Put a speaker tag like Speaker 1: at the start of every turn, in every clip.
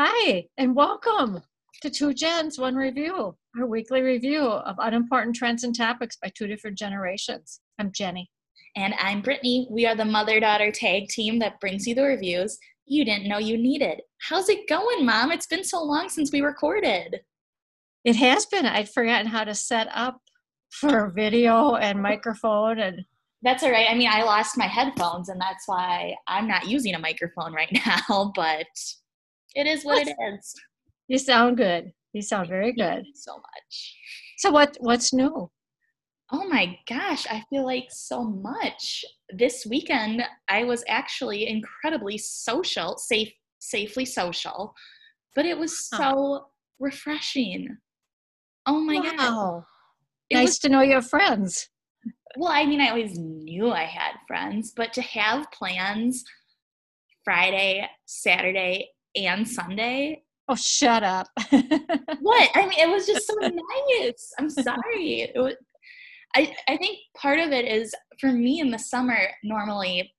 Speaker 1: Hi, and welcome to Two Gens, One Review, our weekly review of unimportant trends and topics by two different generations. I'm Jenny.
Speaker 2: And I'm Brittany. We are the mother daughter tag team that brings you the reviews you didn't know you needed. How's it going, Mom? It's been so long since we recorded.
Speaker 1: It has been. I'd forgotten how to set up for video and microphone and
Speaker 2: that's all right. I mean, I lost my headphones, and that's why I'm not using a microphone right now, but it is what it is.
Speaker 1: You sound good. You sound very good.
Speaker 2: so much.
Speaker 1: So what what's new?
Speaker 2: Oh my gosh, I feel like so much. This weekend I was actually incredibly social, safe safely social, but it was so refreshing. Oh my wow. god.
Speaker 1: It nice was, to know your friends.
Speaker 2: Well, I mean, I always knew I had friends, but to have plans Friday, Saturday, and Sunday.
Speaker 1: Oh, shut up.
Speaker 2: what? I mean, it was just so nice. I'm sorry. It was, I, I think part of it is for me in the summer, normally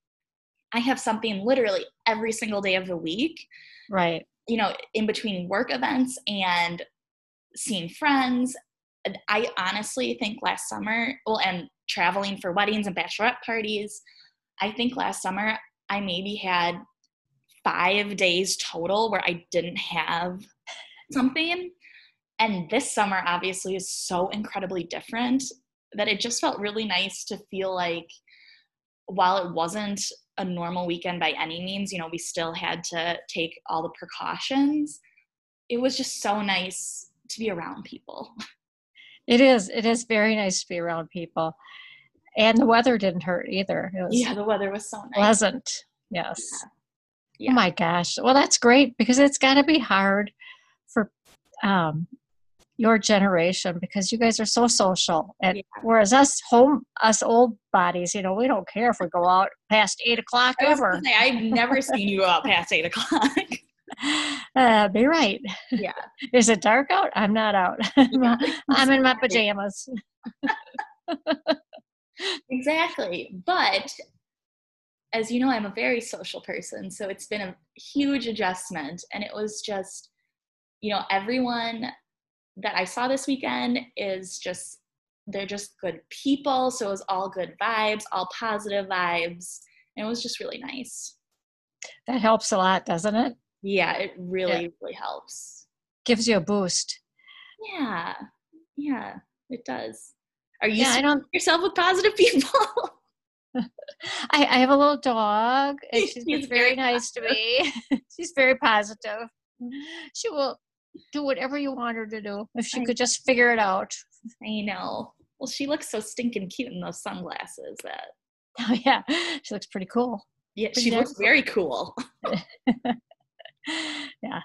Speaker 2: I have something literally every single day of the week.
Speaker 1: Right.
Speaker 2: You know, in between work events and seeing friends. I honestly think last summer, well, and traveling for weddings and bachelorette parties, I think last summer I maybe had five days total where I didn't have something. And this summer, obviously, is so incredibly different that it just felt really nice to feel like while it wasn't a normal weekend by any means, you know, we still had to take all the precautions. It was just so nice to be around people.
Speaker 1: It is. It is very nice to be around people. And the weather didn't hurt either.
Speaker 2: yeah, the weather was so nice.
Speaker 1: Pleasant. Yes. Yeah. Yeah. Oh my gosh. Well, that's great because it's got to be hard for um, your generation because you guys are so social. And yeah. whereas us home, us old bodies, you know, we don't care if we go out past eight o'clock ever.
Speaker 2: Say, I've never seen you out past eight o'clock.
Speaker 1: Uh, be right.
Speaker 2: Yeah.
Speaker 1: Is it dark out? I'm not out. I'm in my pajamas.
Speaker 2: exactly. But as you know, I'm a very social person, so it's been a huge adjustment. And it was just, you know, everyone that I saw this weekend is just, they're just good people. So it was all good vibes, all positive vibes. And it was just really nice.
Speaker 1: That helps a lot, doesn't it?
Speaker 2: Yeah, it really, yeah. really helps.
Speaker 1: Gives you a boost.
Speaker 2: Yeah, yeah, it does. Are you yeah, don't... yourself with positive people?
Speaker 1: I, I, have a little dog, and she's, she's very, very nice to me. she's very positive. She will do whatever you want her to do if she I, could just figure it out.
Speaker 2: I know. Well, she looks so stinking cute in those sunglasses. That.
Speaker 1: Oh yeah, she looks pretty cool.
Speaker 2: Yeah, she looks very cool.
Speaker 1: yeah.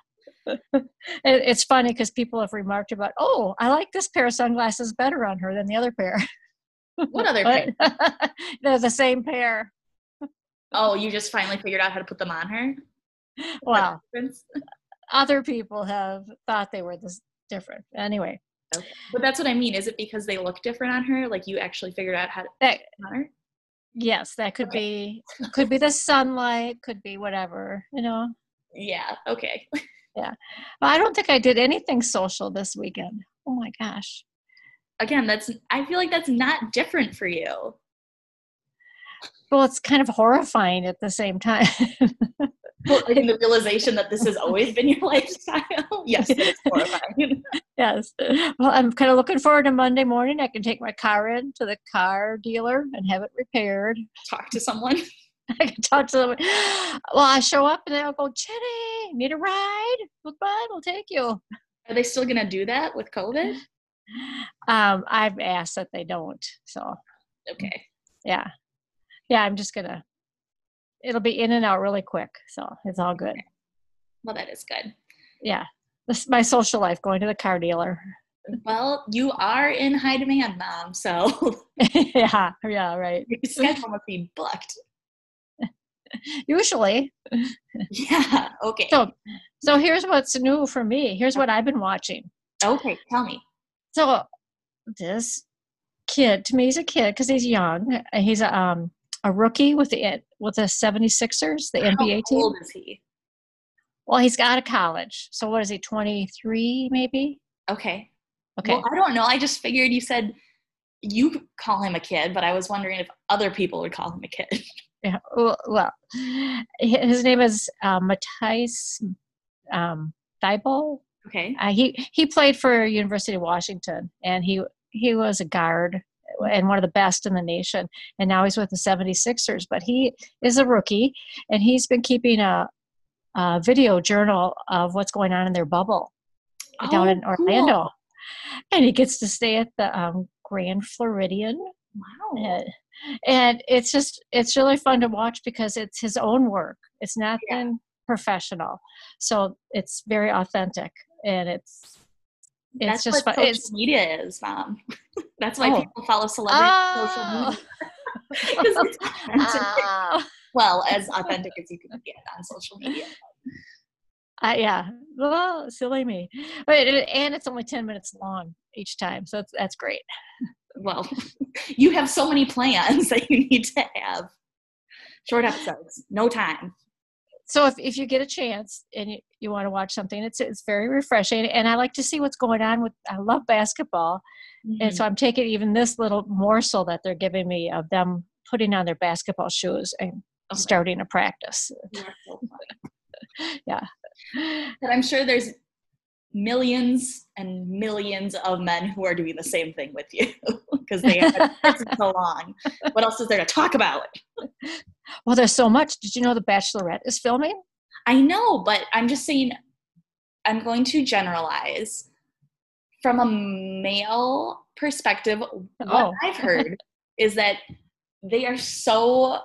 Speaker 1: it's funny because people have remarked about, oh, I like this pair of sunglasses better on her than the other pair.
Speaker 2: What other pair?
Speaker 1: They're the same pair.
Speaker 2: Oh, you just finally figured out how to put them on her?
Speaker 1: Well, other people have thought they were this different. Anyway.
Speaker 2: Okay. But that's what I mean. Is it because they look different on her? Like you actually figured out how to that, on her?
Speaker 1: Yes, that could okay. be could be the sunlight, could be whatever, you know.
Speaker 2: Yeah, okay.
Speaker 1: yeah. Well, I don't think I did anything social this weekend. Oh my gosh
Speaker 2: again that's i feel like that's not different for you
Speaker 1: well it's kind of horrifying at the same time
Speaker 2: well, in the realization that this has always been your lifestyle yes it's horrifying
Speaker 1: yes well i'm kind of looking forward to monday morning i can take my car in to the car dealer and have it repaired
Speaker 2: talk to someone
Speaker 1: I can talk to them. Well, I show up and they'll go, Jenny, need a ride? Goodbye, we'll take you.
Speaker 2: Are they still going to do that with COVID?
Speaker 1: Um, I've asked that they don't. So
Speaker 2: okay,
Speaker 1: yeah, yeah. I'm just gonna. It'll be in and out really quick, so it's all good. Okay.
Speaker 2: Well, that is good.
Speaker 1: Yeah, this is my social life going to the car dealer.
Speaker 2: Well, you are in high demand, mom. So
Speaker 1: yeah, yeah, right.
Speaker 2: Your schedule must be booked.
Speaker 1: Usually.
Speaker 2: yeah. Okay.
Speaker 1: So, so here's what's new for me. Here's what I've been watching.
Speaker 2: Okay, tell me.
Speaker 1: So this kid, to me, he's a kid because he's young. He's a um a rookie with the with the 76ers, the
Speaker 2: How
Speaker 1: NBA
Speaker 2: team. How old is he?
Speaker 1: Well, he's got a college. So what is he? Twenty three, maybe.
Speaker 2: Okay.
Speaker 1: Okay.
Speaker 2: Well, I don't know. I just figured you said you call him a kid, but I was wondering if other people would call him a kid.
Speaker 1: Yeah. Well, his name is uh, Matisse um, Thybulle.
Speaker 2: Okay.
Speaker 1: Uh, he he played for University of Washington, and he he was a guard and one of the best in the nation. And now he's with the 76ers. But he is a rookie, and he's been keeping a, a video journal of what's going on in their bubble oh, down in Orlando. Cool. And he gets to stay at the um, Grand Floridian.
Speaker 2: Wow.
Speaker 1: And, and, it's just, it's really fun to watch because it's his own work. It's nothing yeah. professional. So it's very authentic. And it's,
Speaker 2: it's That's just what fun. social it's, media is, mom. That's why oh. people follow celebrities oh. social media. oh. Well, as authentic as you can get on social media.
Speaker 1: Uh, yeah, well, silly me. but And it's only 10 minutes long each time. So that's great.
Speaker 2: Well, you have so many plans that you need to have short episodes, no time.
Speaker 1: So if, if you get a chance and you, you want to watch something, it's it's very refreshing. And I like to see what's going on with. I love basketball, mm-hmm. and so I'm taking even this little morsel that they're giving me of them putting on their basketball shoes and okay. starting a practice. So yeah,
Speaker 2: but I'm sure there's millions and millions of men who are doing the same thing with you because they have so long. What else is there to talk about?
Speaker 1: Well, there's so much. Did you know The Bachelorette is filming?
Speaker 2: I know, but I'm just saying, I'm going to generalize. From a male perspective, what oh. I've heard is that they are so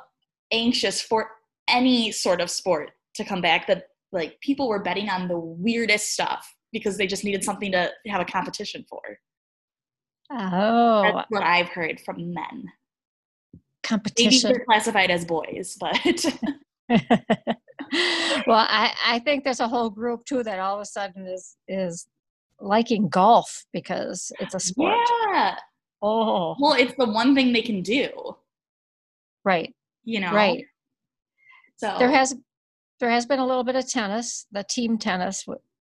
Speaker 2: anxious for any sort of sport to come back that like people were betting on the weirdest stuff because they just needed something to have a competition for.
Speaker 1: Oh,
Speaker 2: that's what I've heard from men.
Speaker 1: Competition.
Speaker 2: Maybe they're classified as boys, but.
Speaker 1: well, I, I think there's a whole group too that all of a sudden is is liking golf because it's a sport.
Speaker 2: Yeah.
Speaker 1: Oh.
Speaker 2: Well, it's the one thing they can do.
Speaker 1: Right.
Speaker 2: You know.
Speaker 1: Right. So there has there has been a little bit of tennis, the team tennis,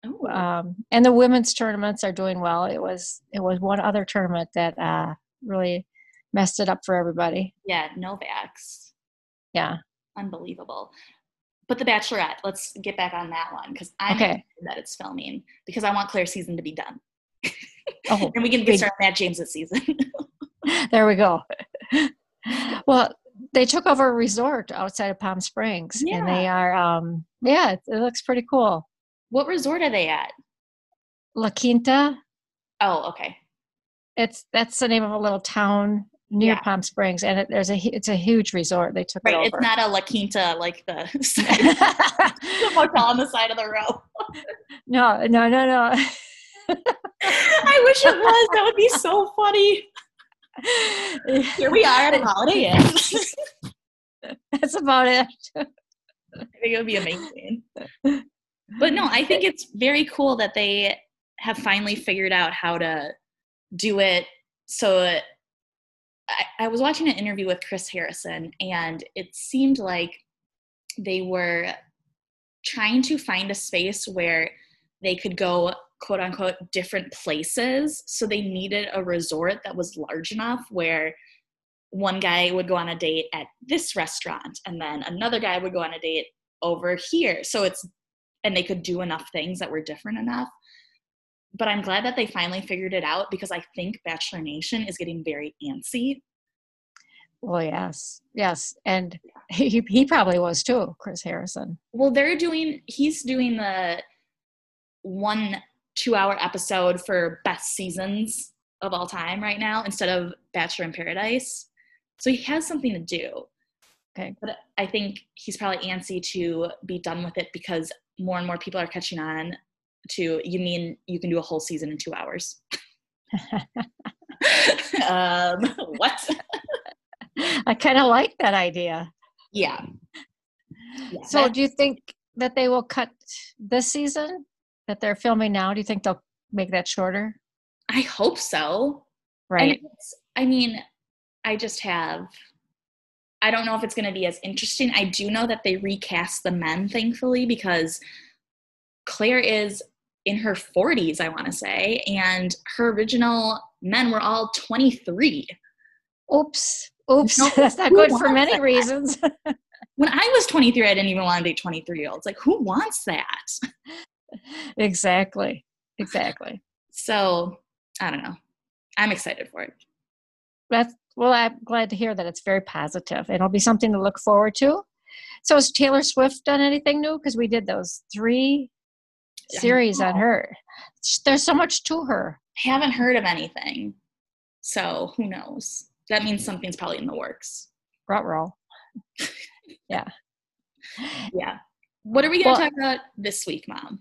Speaker 1: um, and the women's tournaments are doing well. It was it was one other tournament that uh, really messed it up for everybody.
Speaker 2: Yeah, Novak's.
Speaker 1: Yeah,
Speaker 2: unbelievable. But the Bachelorette, let's get back on that one because I'm
Speaker 1: okay.
Speaker 2: that it's filming because I want Clare's season to be done. oh, and we can get started on Matt James's season.
Speaker 1: there we go. Well, they took over a resort outside of Palm Springs, yeah. and they are, um, yeah, it, it, looks pretty cool.
Speaker 2: What resort are they at?
Speaker 1: La Quinta.
Speaker 2: Oh, okay.
Speaker 1: It's that's the name of a little town near yeah. Palm Springs, and it, there's a it's a huge resort. They took
Speaker 2: right.
Speaker 1: it over.
Speaker 2: It's not a La Quinta like the, the hotel on the side of the road.
Speaker 1: no, no, no, no.
Speaker 2: I wish it was. That would be so funny. Here we are at a Holiday Inn.
Speaker 1: That's about it.
Speaker 2: I think it would be amazing. But no, I think it's very cool that they have finally figured out how to do it. So I, I was watching an interview with Chris Harrison, and it seemed like they were trying to find a space where they could go quote unquote different places. So they needed a resort that was large enough where one guy would go on a date at this restaurant and then another guy would go on a date over here. So it's, and they could do enough things that were different enough. But I'm glad that they finally figured it out because I think Bachelor Nation is getting very antsy.
Speaker 1: Well, yes, yes, and he he probably was too, Chris Harrison.
Speaker 2: Well, they're doing he's doing the one two hour episode for best seasons of all time right now instead of Bachelor in Paradise. So he has something to do.
Speaker 1: Okay.
Speaker 2: But I think he's probably antsy to be done with it because more and more people are catching on to you mean you can do a whole season in two hours. um, what?
Speaker 1: I kind of like that idea.
Speaker 2: Yeah.
Speaker 1: yeah so, do you think that they will cut this season? that they're filming now? Do you think they'll make that shorter?
Speaker 2: I hope so.
Speaker 1: Right.
Speaker 2: I mean, I just have. I don't know if it's going to be as interesting. I do know that they recast the men, thankfully, because Clare is in her 40s, I want to say, and her original men were all 23.
Speaker 1: Oops. Oops. No, That's not good for many
Speaker 2: that?
Speaker 1: reasons.
Speaker 2: when I was 23, I didn't even want to date 23 year olds. Like, who wants that?
Speaker 1: Exactly. Exactly.
Speaker 2: So, I don't know. I'm excited for it.
Speaker 1: That's well, I'm glad to hear that it's very positive. It'll be something to look forward to. So, has Taylor Swift done anything new? Because we did those three series on her. There's so much to her.
Speaker 2: I haven't heard of anything. So, who knows? That means something's probably in the works.
Speaker 1: Rut roll. yeah.
Speaker 2: Yeah. What are we going to well, talk about this week, Mom?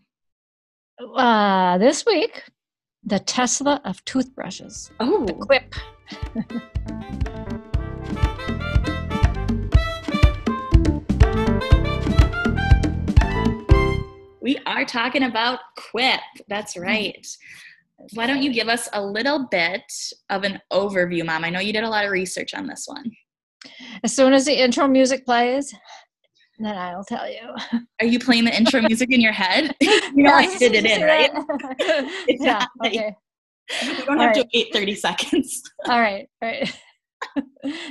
Speaker 1: Uh, this week, the Tesla of toothbrushes.
Speaker 2: Oh,
Speaker 1: the Quip.
Speaker 2: we are talking about Quip. That's mm. right. Why don't you give us a little bit of an overview, Mom? I know you did a lot of research on this one.
Speaker 1: As soon as the intro music plays, then I'll tell you.
Speaker 2: Are you playing the intro music in your head? you know, I did it in, right?
Speaker 1: it's yeah, okay.
Speaker 2: You don't All have right. to wait 30 seconds.
Speaker 1: All right. All right.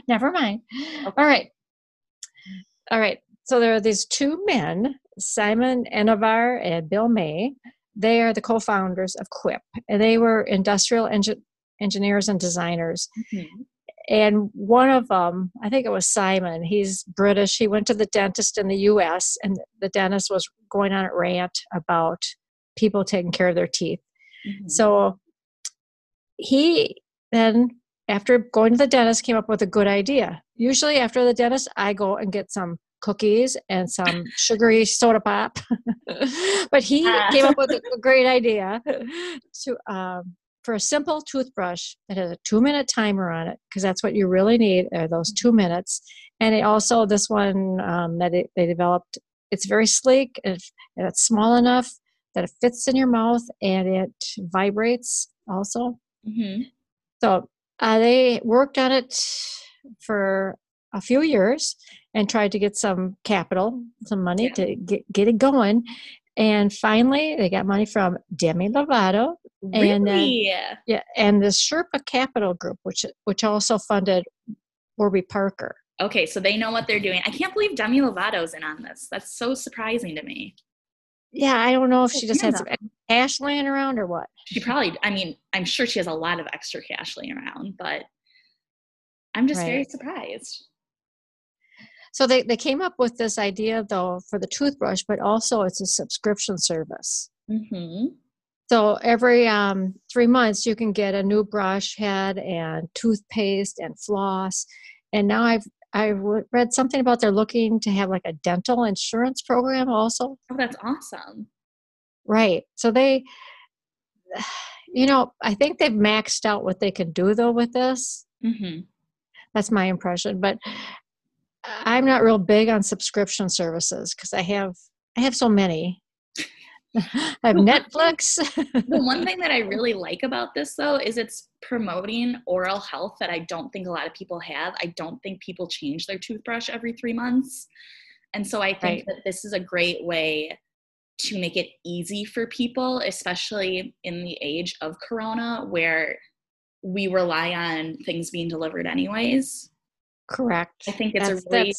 Speaker 1: Never mind. Okay. All right. All right. So there are these two men, Simon Enever and Bill May. They are the co-founders of Quip, and they were industrial engi- engineers and designers. Mm-hmm and one of them i think it was simon he's british he went to the dentist in the us and the dentist was going on a rant about people taking care of their teeth mm-hmm. so he then after going to the dentist came up with a good idea usually after the dentist i go and get some cookies and some sugary soda pop but he uh. came up with a, great idea to um, for a simple toothbrush that has a two minute timer on it, because that's what you really need are those two minutes. And it also, this one um, that it, they developed, it's very sleek and, and it's small enough that it fits in your mouth and it vibrates also. Mm-hmm. So uh, they worked on it for a few years and tried to get some capital, some money yeah. to get, get it going. And finally, they got money from Demi Lovato,
Speaker 2: really?
Speaker 1: and yeah, and the Sherpa Capital Group, which which also funded Warby Parker.
Speaker 2: Okay, so they know what they're doing. I can't believe Demi Lovato's in on this. That's so surprising to me.
Speaker 1: Yeah, I don't know if she just had some cash laying around or what.
Speaker 2: She probably. I mean, I'm sure she has a lot of extra cash laying around, but I'm just right. very surprised.
Speaker 1: So they, they came up with this idea though for the toothbrush, but also it's a subscription service. Mm-hmm. So every um, three months you can get a new brush head and toothpaste and floss. And now I've I read something about they're looking to have like a dental insurance program also.
Speaker 2: Oh, that's awesome.
Speaker 1: Right. So they, you know, I think they've maxed out what they can do though with this. Mm-hmm. That's my impression. But I'm not real big on subscription services because I have I have so many. I have Netflix.
Speaker 2: the one thing that I really like about this though is it's promoting oral health that I don't think a lot of people have. I don't think people change their toothbrush every 3 months. And so I think right. that this is a great way to make it easy for people, especially in the age of corona where we rely on things being delivered anyways.
Speaker 1: Correct.
Speaker 2: I think it's that's, a really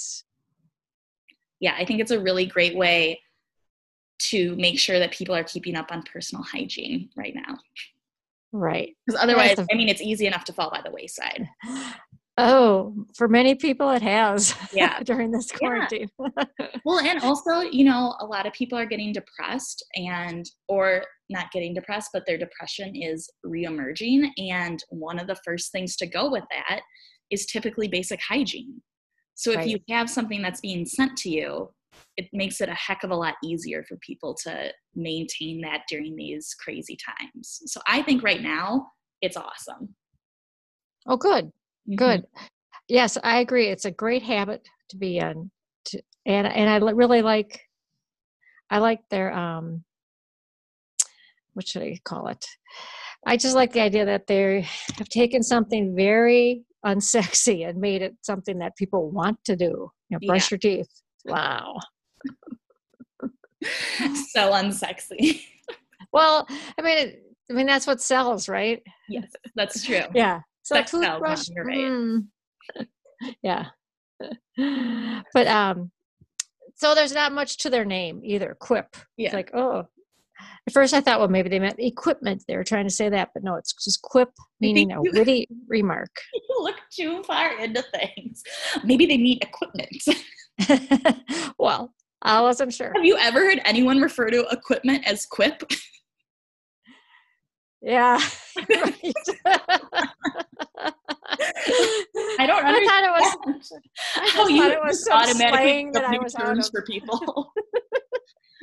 Speaker 2: yeah, I think it's a really great way to make sure that people are keeping up on personal hygiene right now.
Speaker 1: Right.
Speaker 2: Because otherwise, I mean, it's easy enough to fall by the wayside.
Speaker 1: Oh, for many people, it has.
Speaker 2: Yeah.
Speaker 1: during this quarantine.
Speaker 2: Yeah. well, and also, you know, a lot of people are getting depressed and, or not getting depressed, but their depression is reemerging. And one of the first things to go with that is typically basic hygiene. So if right. you have something that's being sent to you, it makes it a heck of a lot easier for people to maintain that during these crazy times. So I think right now it's awesome.
Speaker 1: Oh, good, mm-hmm. good. Yes, I agree. It's a great habit to be in, to, and and I really like. I like their um. What should I call it? I just like the idea that they have taken something very unsexy and made it something that people want to do. You know, brush yeah. your teeth. Wow.
Speaker 2: so unsexy.
Speaker 1: well, I mean, it, I mean that's what sells, right?
Speaker 2: Yes, that's true.
Speaker 1: Yeah.
Speaker 2: So Sex toothbrush. Sells. Mm,
Speaker 1: yeah. but um, so there's not much to their name either. Quip. Yeah. It's like oh. At first, I thought, well, maybe they meant equipment. They were trying to say that, but no, it's just quip, meaning a witty remark.
Speaker 2: You look too far into things. Maybe they mean equipment.
Speaker 1: well, I wasn't sure.
Speaker 2: Have you ever heard anyone refer to equipment as quip?
Speaker 1: Yeah.
Speaker 2: I don't understand. I thought it was.
Speaker 1: I how oh, you it was automatically that I was
Speaker 2: terms for people.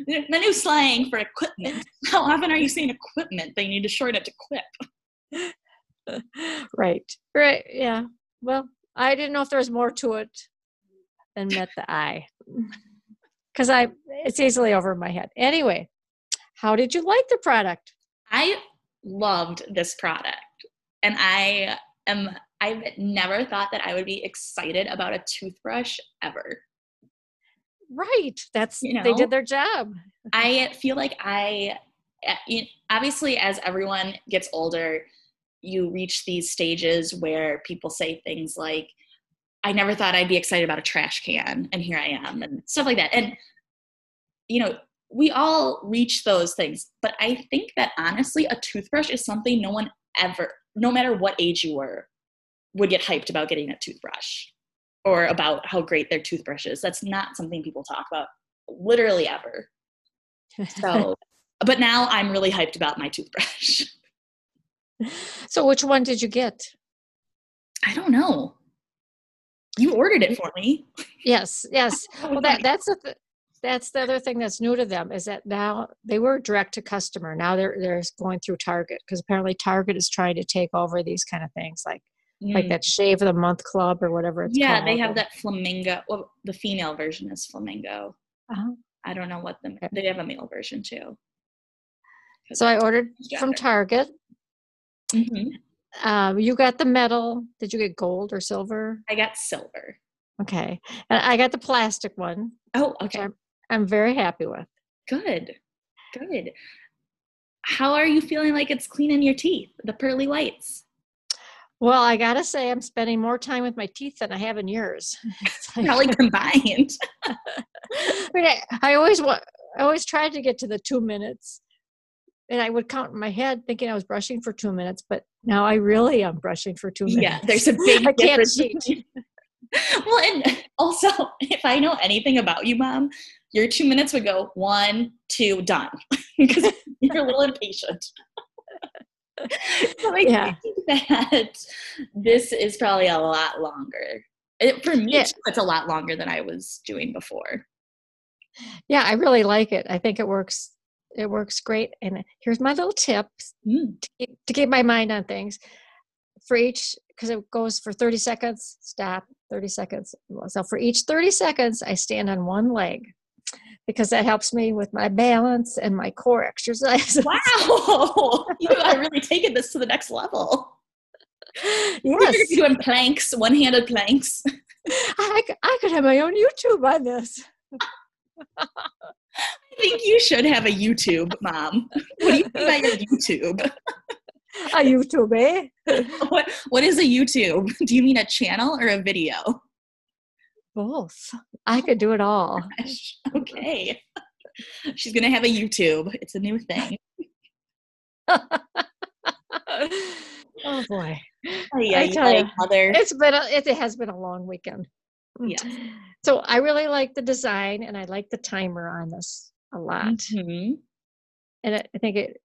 Speaker 2: The new slang for equipment. How often are you saying equipment? They need to shorten it to quip.
Speaker 1: right. Right. Yeah. Well, I didn't know if there was more to it than met the eye because I it's easily over my head. Anyway, how did you like the product?
Speaker 2: I loved this product, and I am. I've never thought that I would be excited about a toothbrush ever.
Speaker 1: Right. That's you know, they did their job.
Speaker 2: I feel like I eh, obviously as everyone gets older, you reach these stages where people say things like I never thought I'd be excited about a trash can and here I am and stuff like that. And you know, we all reach those things. But I think that honestly, a toothbrush is something no one ever, no matter what age you were, would get hyped about getting a toothbrush or about how great their toothbrush is. That's not something people talk about literally ever. So, but now I'm really hyped about my toothbrush.
Speaker 1: So, which one did you get?
Speaker 2: I don't know. You ordered it for me.
Speaker 1: Yes, yes. Well, that that's the th- that's the other thing that's new to them is that now they were direct to customer. Now they're they're going through Target because apparently Target is trying to take over these kind of things like mm. like that shave of the month club or whatever it's
Speaker 2: yeah,
Speaker 1: called.
Speaker 2: they have that flamingo. Well, the female version is flamingo. Uh-huh. I don't know what the okay. they have a male version too.
Speaker 1: So I ordered from Target. Mm-hmm. Um, you got the metal. Did you get gold or silver?
Speaker 2: I got silver.
Speaker 1: Okay, and I got the plastic one.
Speaker 2: Oh, okay.
Speaker 1: I'm very happy with.
Speaker 2: Good. Good. How are you feeling like it's cleaning your teeth, the pearly whites?
Speaker 1: Well, I gotta say, I'm spending more time with my teeth than I have in years.
Speaker 2: Probably combined.
Speaker 1: I, mean, I, I always want, I always tried to get to the two minutes, and I would count in my head thinking I was brushing for two minutes, but now I really am brushing for two minutes.
Speaker 2: Yeah, there's a big I difference. well, and also, if I know anything about you, mom, your two minutes would go one, two, done, because you're a little impatient. so I yeah. think that this is probably a lot longer. It, for me, yeah. it's a lot longer than I was doing before.
Speaker 1: Yeah, I really like it. I think it works. It works great. And here's my little tip mm. to, keep, to keep my mind on things. For each, because it goes for 30 seconds, stop, 30 seconds. So for each 30 seconds, I stand on one leg because that helps me with my balance and my core exercises.
Speaker 2: Wow, you are really taking this to the next level.
Speaker 1: Yes,
Speaker 2: You're doing planks, one-handed planks.
Speaker 1: I, I could have my own YouTube on this.
Speaker 2: I think you should have a YouTube, Mom. What do you mean by your YouTube?
Speaker 1: A YouTube, eh?
Speaker 2: What What is a YouTube? Do you mean a channel or a video?
Speaker 1: Both. I could do it all.
Speaker 2: okay. She's going to have a YouTube. It's a new thing.
Speaker 1: oh boy. Oh, yeah, I tell you, mother. It's been a, it has been a long weekend.
Speaker 2: Mm. Yeah.
Speaker 1: So I really like the design and I like the timer on this a lot. Mm-hmm. And I think it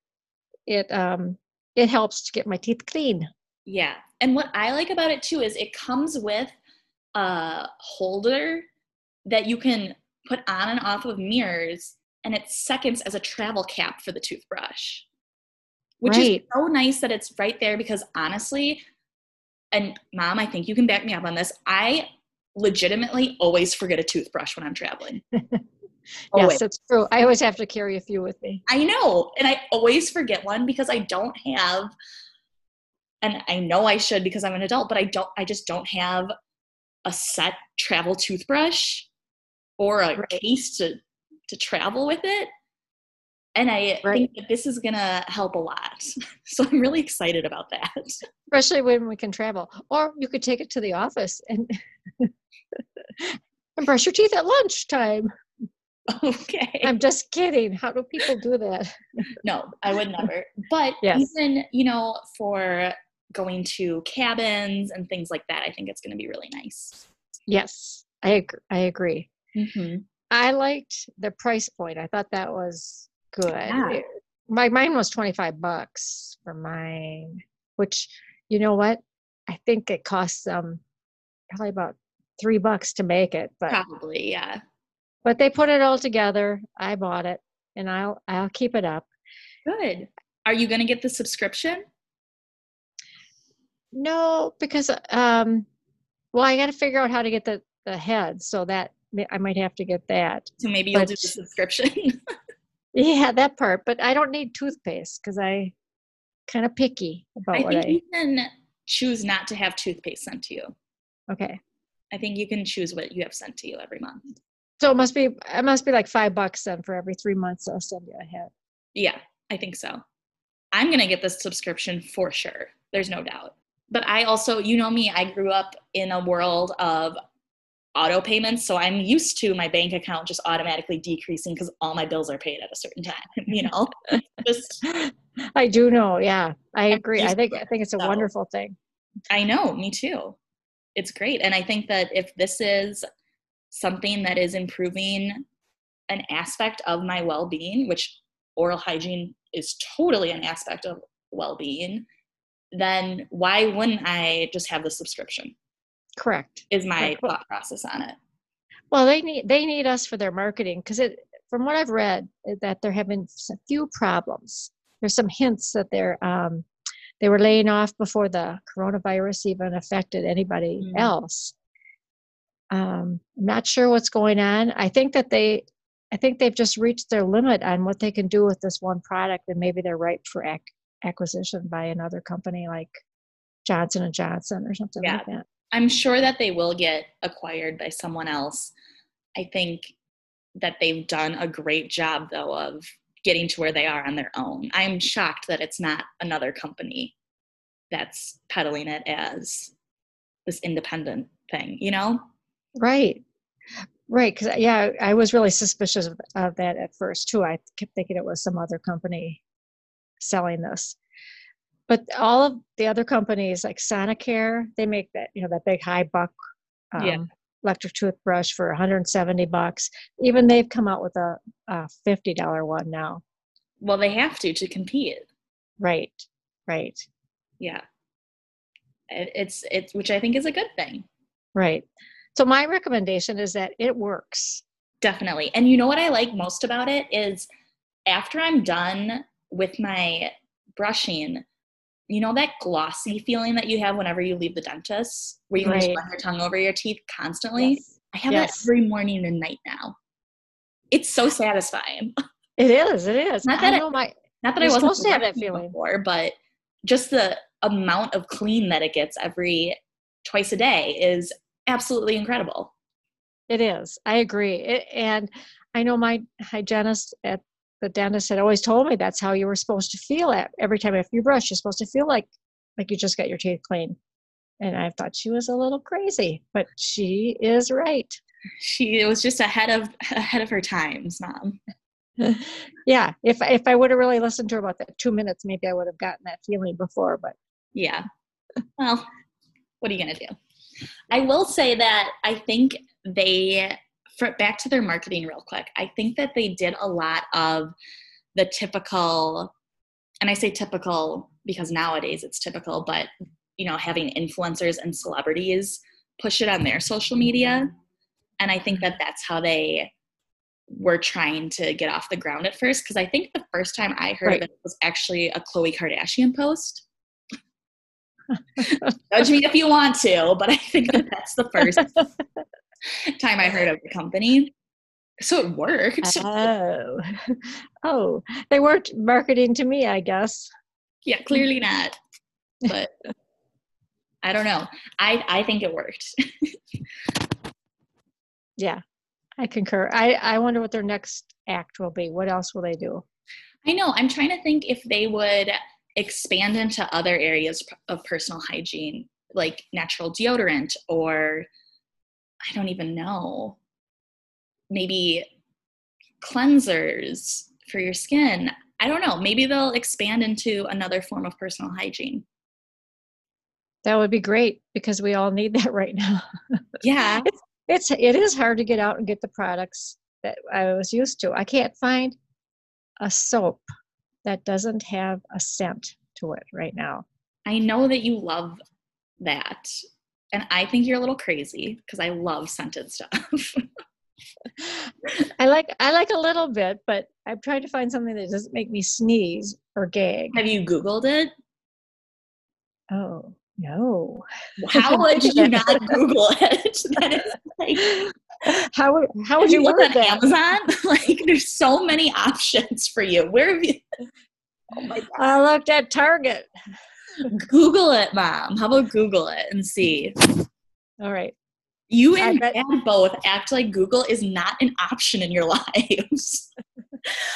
Speaker 1: it um it helps to get my teeth clean.
Speaker 2: Yeah. And what I like about it too is it comes with a holder that you can put on and off of mirrors and it's seconds as a travel cap for the toothbrush. Which right. is so nice that it's right there because honestly and mom i think you can back me up on this i legitimately always forget a toothbrush when i'm traveling.
Speaker 1: Yes it's true. I always have to carry a few with me.
Speaker 2: I know and i always forget one because i don't have and i know i should because i'm an adult but i don't i just don't have a set travel toothbrush or a right. case to to travel with it. And I right. think that this is going to help a lot. So I'm really excited about that.
Speaker 1: Especially when we can travel. Or you could take it to the office and, and brush your teeth at lunchtime.
Speaker 2: Okay.
Speaker 1: I'm just kidding. How do people do that?
Speaker 2: no, I would never. But yes. even, you know, for going to cabins and things like that, I think it's going to be really nice.
Speaker 1: Yes, I agree. I agree. Mm-hmm. I liked the price point. I thought that was good. Yeah. It, my mine was 25 bucks for mine, which you know what? I think it costs them um, probably about three bucks to make it. But
Speaker 2: probably, yeah.
Speaker 1: But they put it all together. I bought it and I'll I'll keep it up.
Speaker 2: Good. Are you gonna get the subscription?
Speaker 1: No, because um well I gotta figure out how to get the, the head so that I might have to get that.
Speaker 2: So maybe you'll but, do the subscription.
Speaker 1: yeah, that part. But I don't need toothpaste because I kind of picky about I what
Speaker 2: think I. You can choose not to have toothpaste sent to you.
Speaker 1: Okay.
Speaker 2: I think you can choose what you have sent to you every month.
Speaker 1: So it must be it must be like five bucks then for every three months I'll send you a head.
Speaker 2: Yeah, I think so. I'm gonna get this subscription for sure. There's no doubt. But I also, you know me, I grew up in a world of auto payments so i'm used to my bank account just automatically decreasing because all my bills are paid at a certain time you know? Just
Speaker 1: i do know yeah i agree i think i think it's a so, wonderful thing.
Speaker 2: I know me too. It's great and i think that if this is something that is improving an aspect of my well-being which oral hygiene is totally an aspect of well-being then why wouldn't i just have the subscription
Speaker 1: Correct.
Speaker 2: Is my Correct. thought process on it.
Speaker 1: Well, they need they need us for their marketing because it from what I've read that there have been a few problems. There's some hints that they're um, they were laying off before the coronavirus even affected anybody mm. else. Um, I'm not sure what's going on. I think that they I think they've just reached their limit on what they can do with this one product, and maybe they're ripe for ac- acquisition by another company like Johnson and Johnson or something yeah. like that.
Speaker 2: I'm sure that they will get acquired by someone else. I think that they've done a great job though of getting to where they are on their own. I'm shocked that it's not another company that's peddling it as this independent thing, you know?
Speaker 1: Right. Right. Cause yeah, I was really suspicious of, of that at first too. I kept thinking it was some other company selling this but all of the other companies like Sonicare, they make that you know that big high buck um, yeah. electric toothbrush for 170 bucks. Even they've come out with a, a fifty dollar one now.
Speaker 2: Well, they have to to compete.
Speaker 1: Right. Right.
Speaker 2: Yeah. It's it's which I think is a good thing.
Speaker 1: Right. So my recommendation is that it works.
Speaker 2: Definitely. And you know what I like most about it is after I'm done with my brushing, you know that glossy feeling that you have whenever you leave the dentist where you right. just run your tongue over your teeth constantly? Yes. i have yes. that every morning and night now. It's so satisfying.
Speaker 1: It is it is.
Speaker 2: Not that I, know my not that i wasn't supposed to have that feeling. before but just the amount of clean that it gets every twice a day is absolutely incredible.
Speaker 1: It is. I agree. It, and i know my hygienist at the dentist had always told me that's how you were supposed to feel it every time after you brush. You're supposed to feel like like you just got your teeth clean. And I thought she was a little crazy, but she is right.
Speaker 2: She was just ahead of ahead of her times, mom.
Speaker 1: yeah, if if I would have really listened to her about that two minutes, maybe I would have gotten that feeling before. But
Speaker 2: yeah, well, what are you gonna do? I will say that I think they for, back to their marketing real quick. I think that they did a lot of the typical, and I say typical because nowadays it's typical, but you know, having influencers and celebrities push it on their social media. And I think that that's how they were trying to get off the ground at first. Because I think the first time I heard right. of it was actually a Khloe Kardashian post. Judge me if you want to, but I think that that's the first time I heard of the company. So it worked.
Speaker 1: Oh, oh, they weren't marketing to me, I guess.
Speaker 2: Yeah, clearly not. But I don't know. I I think it worked.
Speaker 1: yeah, I concur. I, I wonder what their next act will be. What else will they do?
Speaker 2: I know. I'm trying to think if they would expand into other areas of personal hygiene, like natural deodorant, or I don't even know, maybe cleansers for your skin. I don't know. Maybe they'll expand into another form of personal hygiene.
Speaker 1: That would be great because we all need that right now.
Speaker 2: Yeah.
Speaker 1: it's, it's it is hard to get out and get the products that I was used to. I can't find a soap that doesn't have a scent to it right now.
Speaker 2: I know that you love that. And I think you're a little crazy because I love scented stuff.
Speaker 1: I like I like a little bit, but I've tried to find something that doesn't make me sneeze or gag.
Speaker 2: Have you Googled it?
Speaker 1: Oh no.
Speaker 2: How would you not Google it? That is like
Speaker 1: how would how would you,
Speaker 2: you look at
Speaker 1: that?
Speaker 2: Amazon? like there's so many options for you. Where have you
Speaker 1: Oh my god. I looked at Target.
Speaker 2: Google it, mom. How about Google it and see?
Speaker 1: All right.
Speaker 2: You and bet- Dad both act like Google is not an option in your lives.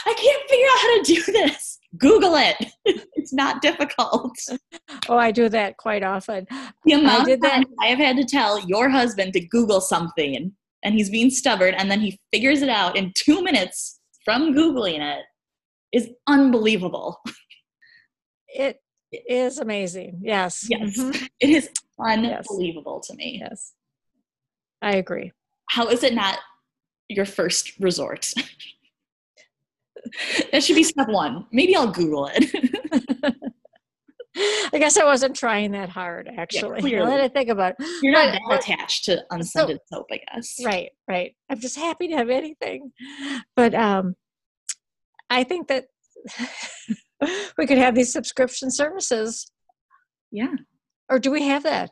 Speaker 2: I can't figure out how to do this. Google it. It's not difficult.
Speaker 1: Oh, I do that quite often.
Speaker 2: The amount I did that. I have had to tell your husband to Google something and he's being stubborn and then he figures it out in two minutes from Googling it is unbelievable.
Speaker 1: It is amazing. Yes.
Speaker 2: Yes. Mm-hmm. It is unbelievable yes. to me.
Speaker 1: Yes. I agree.
Speaker 2: How is it not your first resort? that should be step one. Maybe I'll Google it.
Speaker 1: I guess I wasn't trying that hard, actually. Yeah, Let I think about it.
Speaker 2: You're not but, attached to unscented so, soap, I guess.
Speaker 1: Right, right. I'm just happy to have anything. But um, I think that we could have these subscription services.
Speaker 2: Yeah.
Speaker 1: Or do we have that?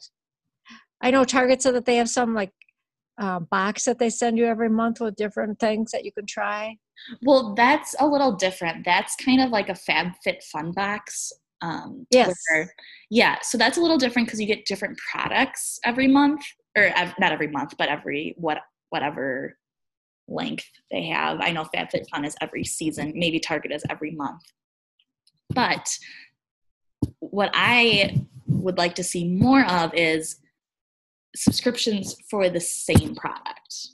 Speaker 1: I know Target said that they have some like uh, box that they send you every month with different things that you can try.
Speaker 2: Well, that's a little different. That's kind of like a FabFitFun box. Um,
Speaker 1: yes.
Speaker 2: Where, yeah. So that's a little different because you get different products every month, or not every month, but every what whatever length they have. I know FabFitFun is every season. Maybe Target is every month. But what I would like to see more of is subscriptions for the same product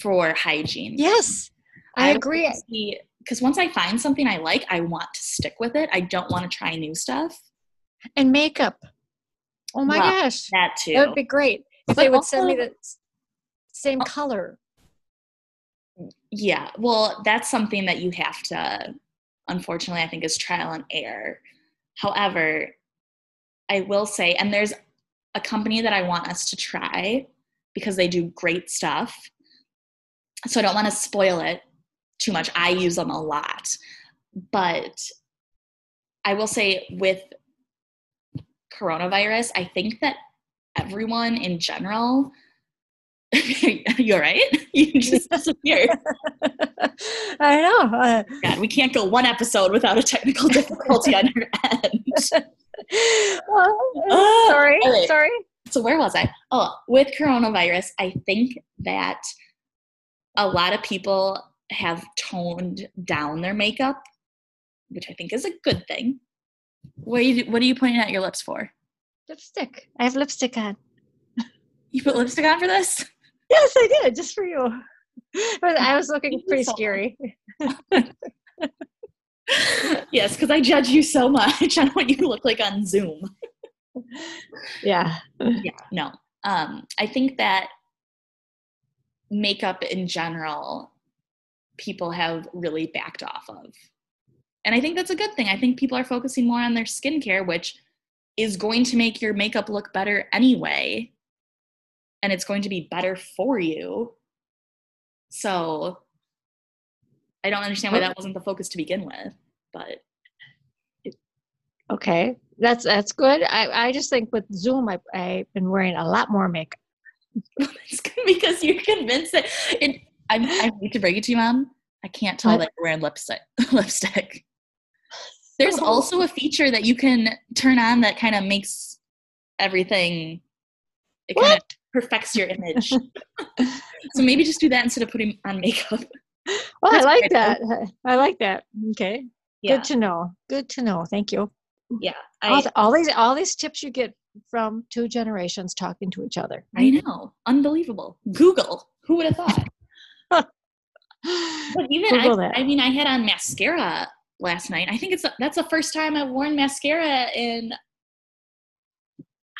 Speaker 2: for hygiene.
Speaker 1: Yes, I, I agree.
Speaker 2: Because once I find something I like, I want to stick with it. I don't want to try new stuff.
Speaker 1: And makeup. Oh my well, gosh.
Speaker 2: That too.
Speaker 1: That would be great. If but they would also, send me the same oh, color.
Speaker 2: Yeah. Well, that's something that you have to, unfortunately, I think is trial and error. However, I will say, and there's a company that I want us to try because they do great stuff. So I don't want to spoil it too much. I use them a lot. But I will say with coronavirus, I think that everyone in general you're right. You just disappeared.
Speaker 1: I know. Uh,
Speaker 2: God, we can't go one episode without a technical difficulty on your end.
Speaker 1: well, uh, sorry, okay. sorry.
Speaker 2: So where was I? Oh, with coronavirus, I think that a lot of people have toned down their makeup, which I think is a good thing. What are you, what are you pointing at your lips for?
Speaker 1: Lipstick. I have lipstick on.
Speaker 2: You put lipstick on for this?
Speaker 1: Yes, I did, just for you. But I was looking pretty scary.
Speaker 2: yes, because I judge you so much on what you look like on Zoom.
Speaker 1: yeah.
Speaker 2: Yeah, no. Um, I think that makeup in general, people have really backed off of. And I think that's a good thing. I think people are focusing more on their skincare, which is going to make your makeup look better anyway. And it's going to be better for you. So I don't understand why that wasn't the focus to begin with, but
Speaker 1: okay, that's that's good. I I just think with Zoom, I I've been wearing a lot more makeup.
Speaker 2: it's because you're convinced that it. I I hate to break it to you, mom. I can't tell what? that you're wearing lipstick. lipstick. There's oh. also a feature that you can turn on that kind of makes everything. It kind of perfects your image. so maybe just do that instead of putting on makeup.
Speaker 1: Well, That's I like that. I like that. Okay. Yeah. Good to know. Good to know. Thank you.
Speaker 2: Yeah.
Speaker 1: I, all, all, these all these tips you get from two generations talking to each other.
Speaker 2: I know. Unbelievable. Google. Who would have thought? but even I, I, mean, I had on mascara last night. I think it's that's the first time I've worn mascara in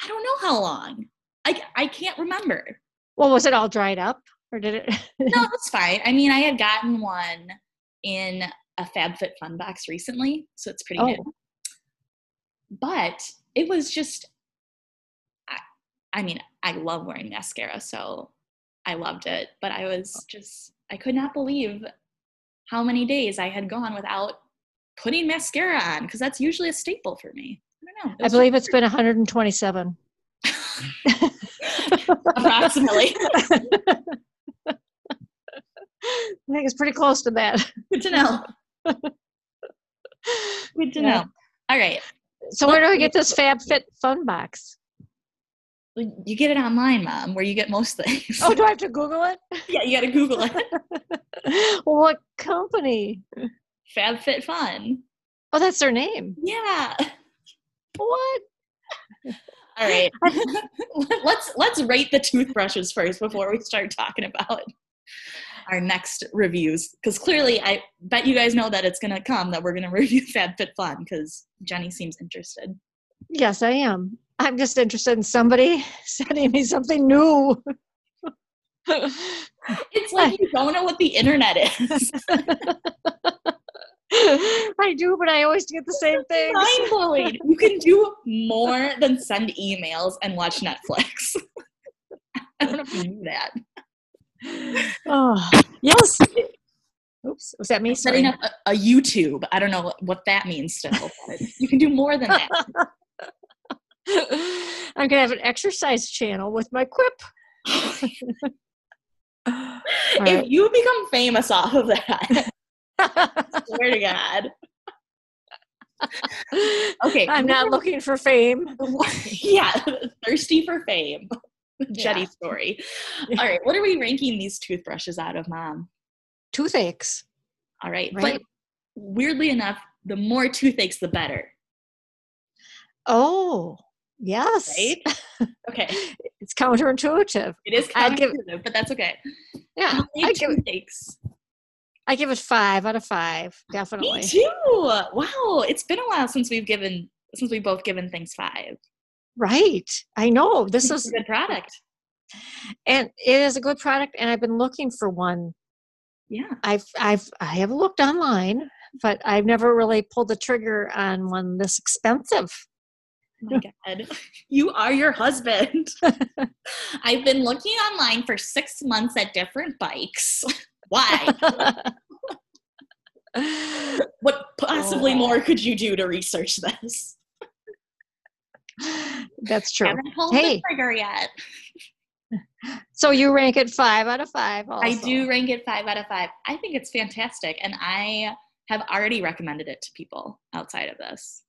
Speaker 2: I don't know how long. I I can't remember.
Speaker 1: Well, was it all dried up, or did it?
Speaker 2: no, that's fine. I mean, I had gotten one in a FabFitFun box recently, so it's pretty oh. new. But it was just, I, I mean, I love wearing mascara, so I loved it. But I was oh. just, I could not believe how many days I had gone without putting mascara on because that's usually a staple for me. I don't
Speaker 1: know. I believe it's been 127.
Speaker 2: Approximately.
Speaker 1: I think it's pretty close to that.
Speaker 2: Good to know. Good to yeah. know. All right.
Speaker 1: So where do I get this Fab Fit Fun Box?
Speaker 2: You get it online, Mom, where you get most things.
Speaker 1: Oh, do I have to Google it?
Speaker 2: Yeah, you got to Google it.
Speaker 1: what company?
Speaker 2: Fab Fit Fun.
Speaker 1: Oh, that's their name.
Speaker 2: Yeah.
Speaker 1: What?
Speaker 2: All right. let's let's rate the toothbrushes first before we start talking about our next reviews because clearly I bet you guys know that it's gonna come that we're gonna review FabFitFun because Jenny seems interested.
Speaker 1: Yes, I am. I'm just interested in somebody sending me something new.
Speaker 2: it's like you don't know what the internet is.
Speaker 1: I do, but I always get the same thing.
Speaker 2: Mind blowing. You can do more than send emails and watch Netflix. I don't know if you knew that.
Speaker 1: Oh, yes. Oops, was that me?
Speaker 2: Setting up a, a, YouTube. I don't know what that means still. you can do more than that.
Speaker 1: I'm gonna have an exercise channel with my quip.
Speaker 2: if right. you become famous off of that, swear to God.
Speaker 1: okay. I'm not looking for fame.
Speaker 2: yeah, thirsty for fame. Jetty yeah. story. All right, what are we ranking these toothbrushes out of, Mom?
Speaker 1: Toothaches.
Speaker 2: All right, right. but weirdly enough, the more toothaches, the better.
Speaker 1: Oh, yes.
Speaker 2: Right? Okay.
Speaker 1: it's counterintuitive.
Speaker 2: It is counterintuitive, give, but that's okay.
Speaker 1: Yeah. I give, toothaches. I give it five out of five, definitely.
Speaker 2: Me too. Wow, it's been a while since we've given since we've both given things five.
Speaker 1: Right. I know. This is
Speaker 2: a good product.
Speaker 1: And it is a good product and I've been looking for one.
Speaker 2: Yeah.
Speaker 1: I've I've I have looked online, but I've never really pulled the trigger on one this expensive.
Speaker 2: Oh my god. You are your husband. I've been looking online for 6 months at different bikes. Why? what possibly oh. more could you do to research this?
Speaker 1: That's true.
Speaker 2: Haven't pulled hey. the trigger yet.
Speaker 1: So you rank it five out of five. Also.
Speaker 2: I do rank it five out of five. I think it's fantastic, and I have already recommended it to people outside of this.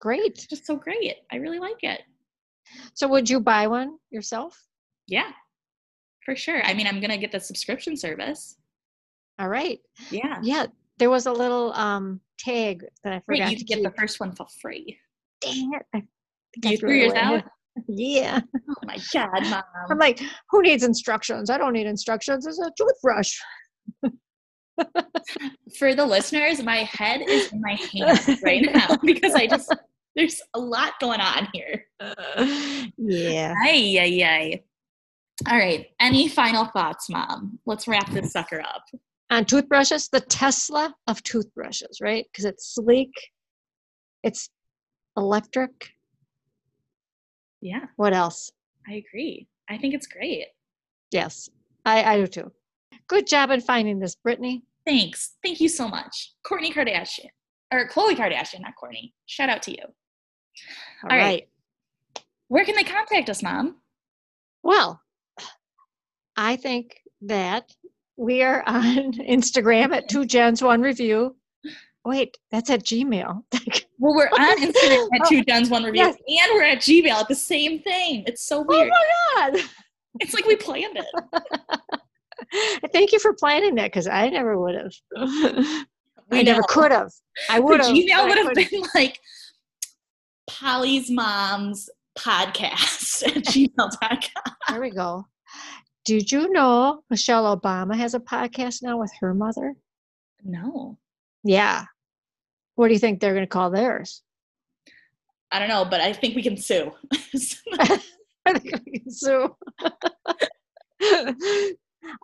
Speaker 1: Great.
Speaker 2: It's just so great. I really like it.
Speaker 1: So would you buy one yourself?
Speaker 2: Yeah, for sure. I mean, I'm gonna get the subscription service.
Speaker 1: All right.
Speaker 2: Yeah.
Speaker 1: Yeah. There was a little um tag that I forgot.
Speaker 2: Right, you get the first one for free.
Speaker 1: Dang it!
Speaker 2: you threw yours out?
Speaker 1: Yeah.
Speaker 2: Oh my God, mom.
Speaker 1: I'm like, who needs instructions? I don't need instructions. It's a toothbrush.
Speaker 2: For the listeners, my head is in my hands right now because I just, there's a lot going on here.
Speaker 1: Uh, yeah.
Speaker 2: Ay, ay, ay. All right. Any final thoughts, mom? Let's wrap this sucker up.
Speaker 1: On toothbrushes, the Tesla of toothbrushes, right? Because it's sleek, it's electric,
Speaker 2: yeah.
Speaker 1: What else?
Speaker 2: I agree. I think it's great.
Speaker 1: Yes, I, I do too. Good job in finding this, Brittany.
Speaker 2: Thanks. Thank you so much. Kourtney Kardashian, or Khloe Kardashian, not Kourtney. Shout out to you.
Speaker 1: All, All right. right.
Speaker 2: Where can they contact us, Mom?
Speaker 1: Well, I think that we are on Instagram at two gens one review. Wait, that's at Gmail.
Speaker 2: well, we're on Instagram at two oh, gens one review, yes. and we're at Gmail at the same thing. It's so weird.
Speaker 1: Oh my god!
Speaker 2: It's like we planned it.
Speaker 1: Thank you for planning that because I never would have. I never could have. I would have.
Speaker 2: Gmail would have been like Polly's mom's podcast at gmail.com.
Speaker 1: There we go. Did you know Michelle Obama has a podcast now with her mother?
Speaker 2: No.
Speaker 1: Yeah. What do you think they're going to call theirs?
Speaker 2: I don't know, but I think we can sue.
Speaker 1: I think we can sue.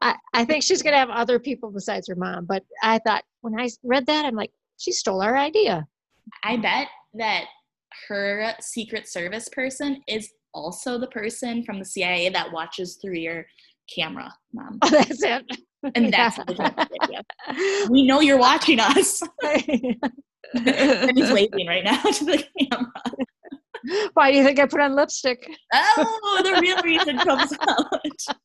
Speaker 1: I, I think she's going to have other people besides her mom. But I thought when I read that, I'm like, she stole our idea.
Speaker 2: I bet that her Secret Service person is also the person from the CIA that watches through your camera, mom.
Speaker 1: Oh, that's it.
Speaker 2: And that's yeah. We know you're watching us. and he's waving right now to the camera.
Speaker 1: Why do you think I put on lipstick?
Speaker 2: Oh, the real reason comes out.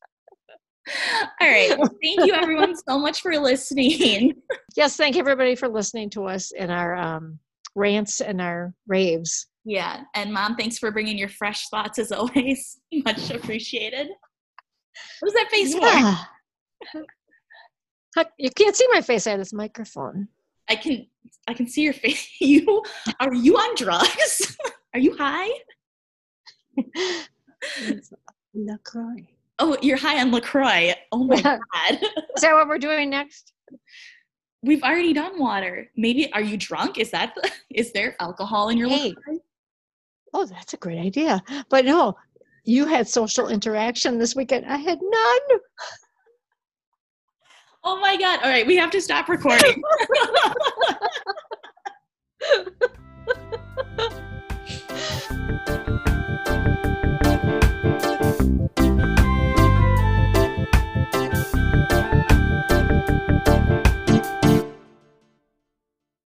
Speaker 2: All right. Well, thank you everyone so much for listening.
Speaker 1: Yes, thank you everybody for listening to us in our um, rants and our raves.
Speaker 2: Yeah. And mom, thanks for bringing your fresh thoughts as always. Much appreciated. What was that face yeah.
Speaker 1: for? You can't see my face. I have this microphone.
Speaker 2: I can I can see your face. You are you on drugs? Are you high?
Speaker 1: LaCroix.
Speaker 2: Oh, you're high on LaCroix. Oh my God.
Speaker 1: Is that what we're doing next?
Speaker 2: We've already done water. Maybe, are you drunk? Is that is there alcohol in your hey. LaCroix?
Speaker 1: Oh, that's a great idea. But no, you had social interaction this weekend. I had none.
Speaker 2: Oh my God. All right, we have to stop recording.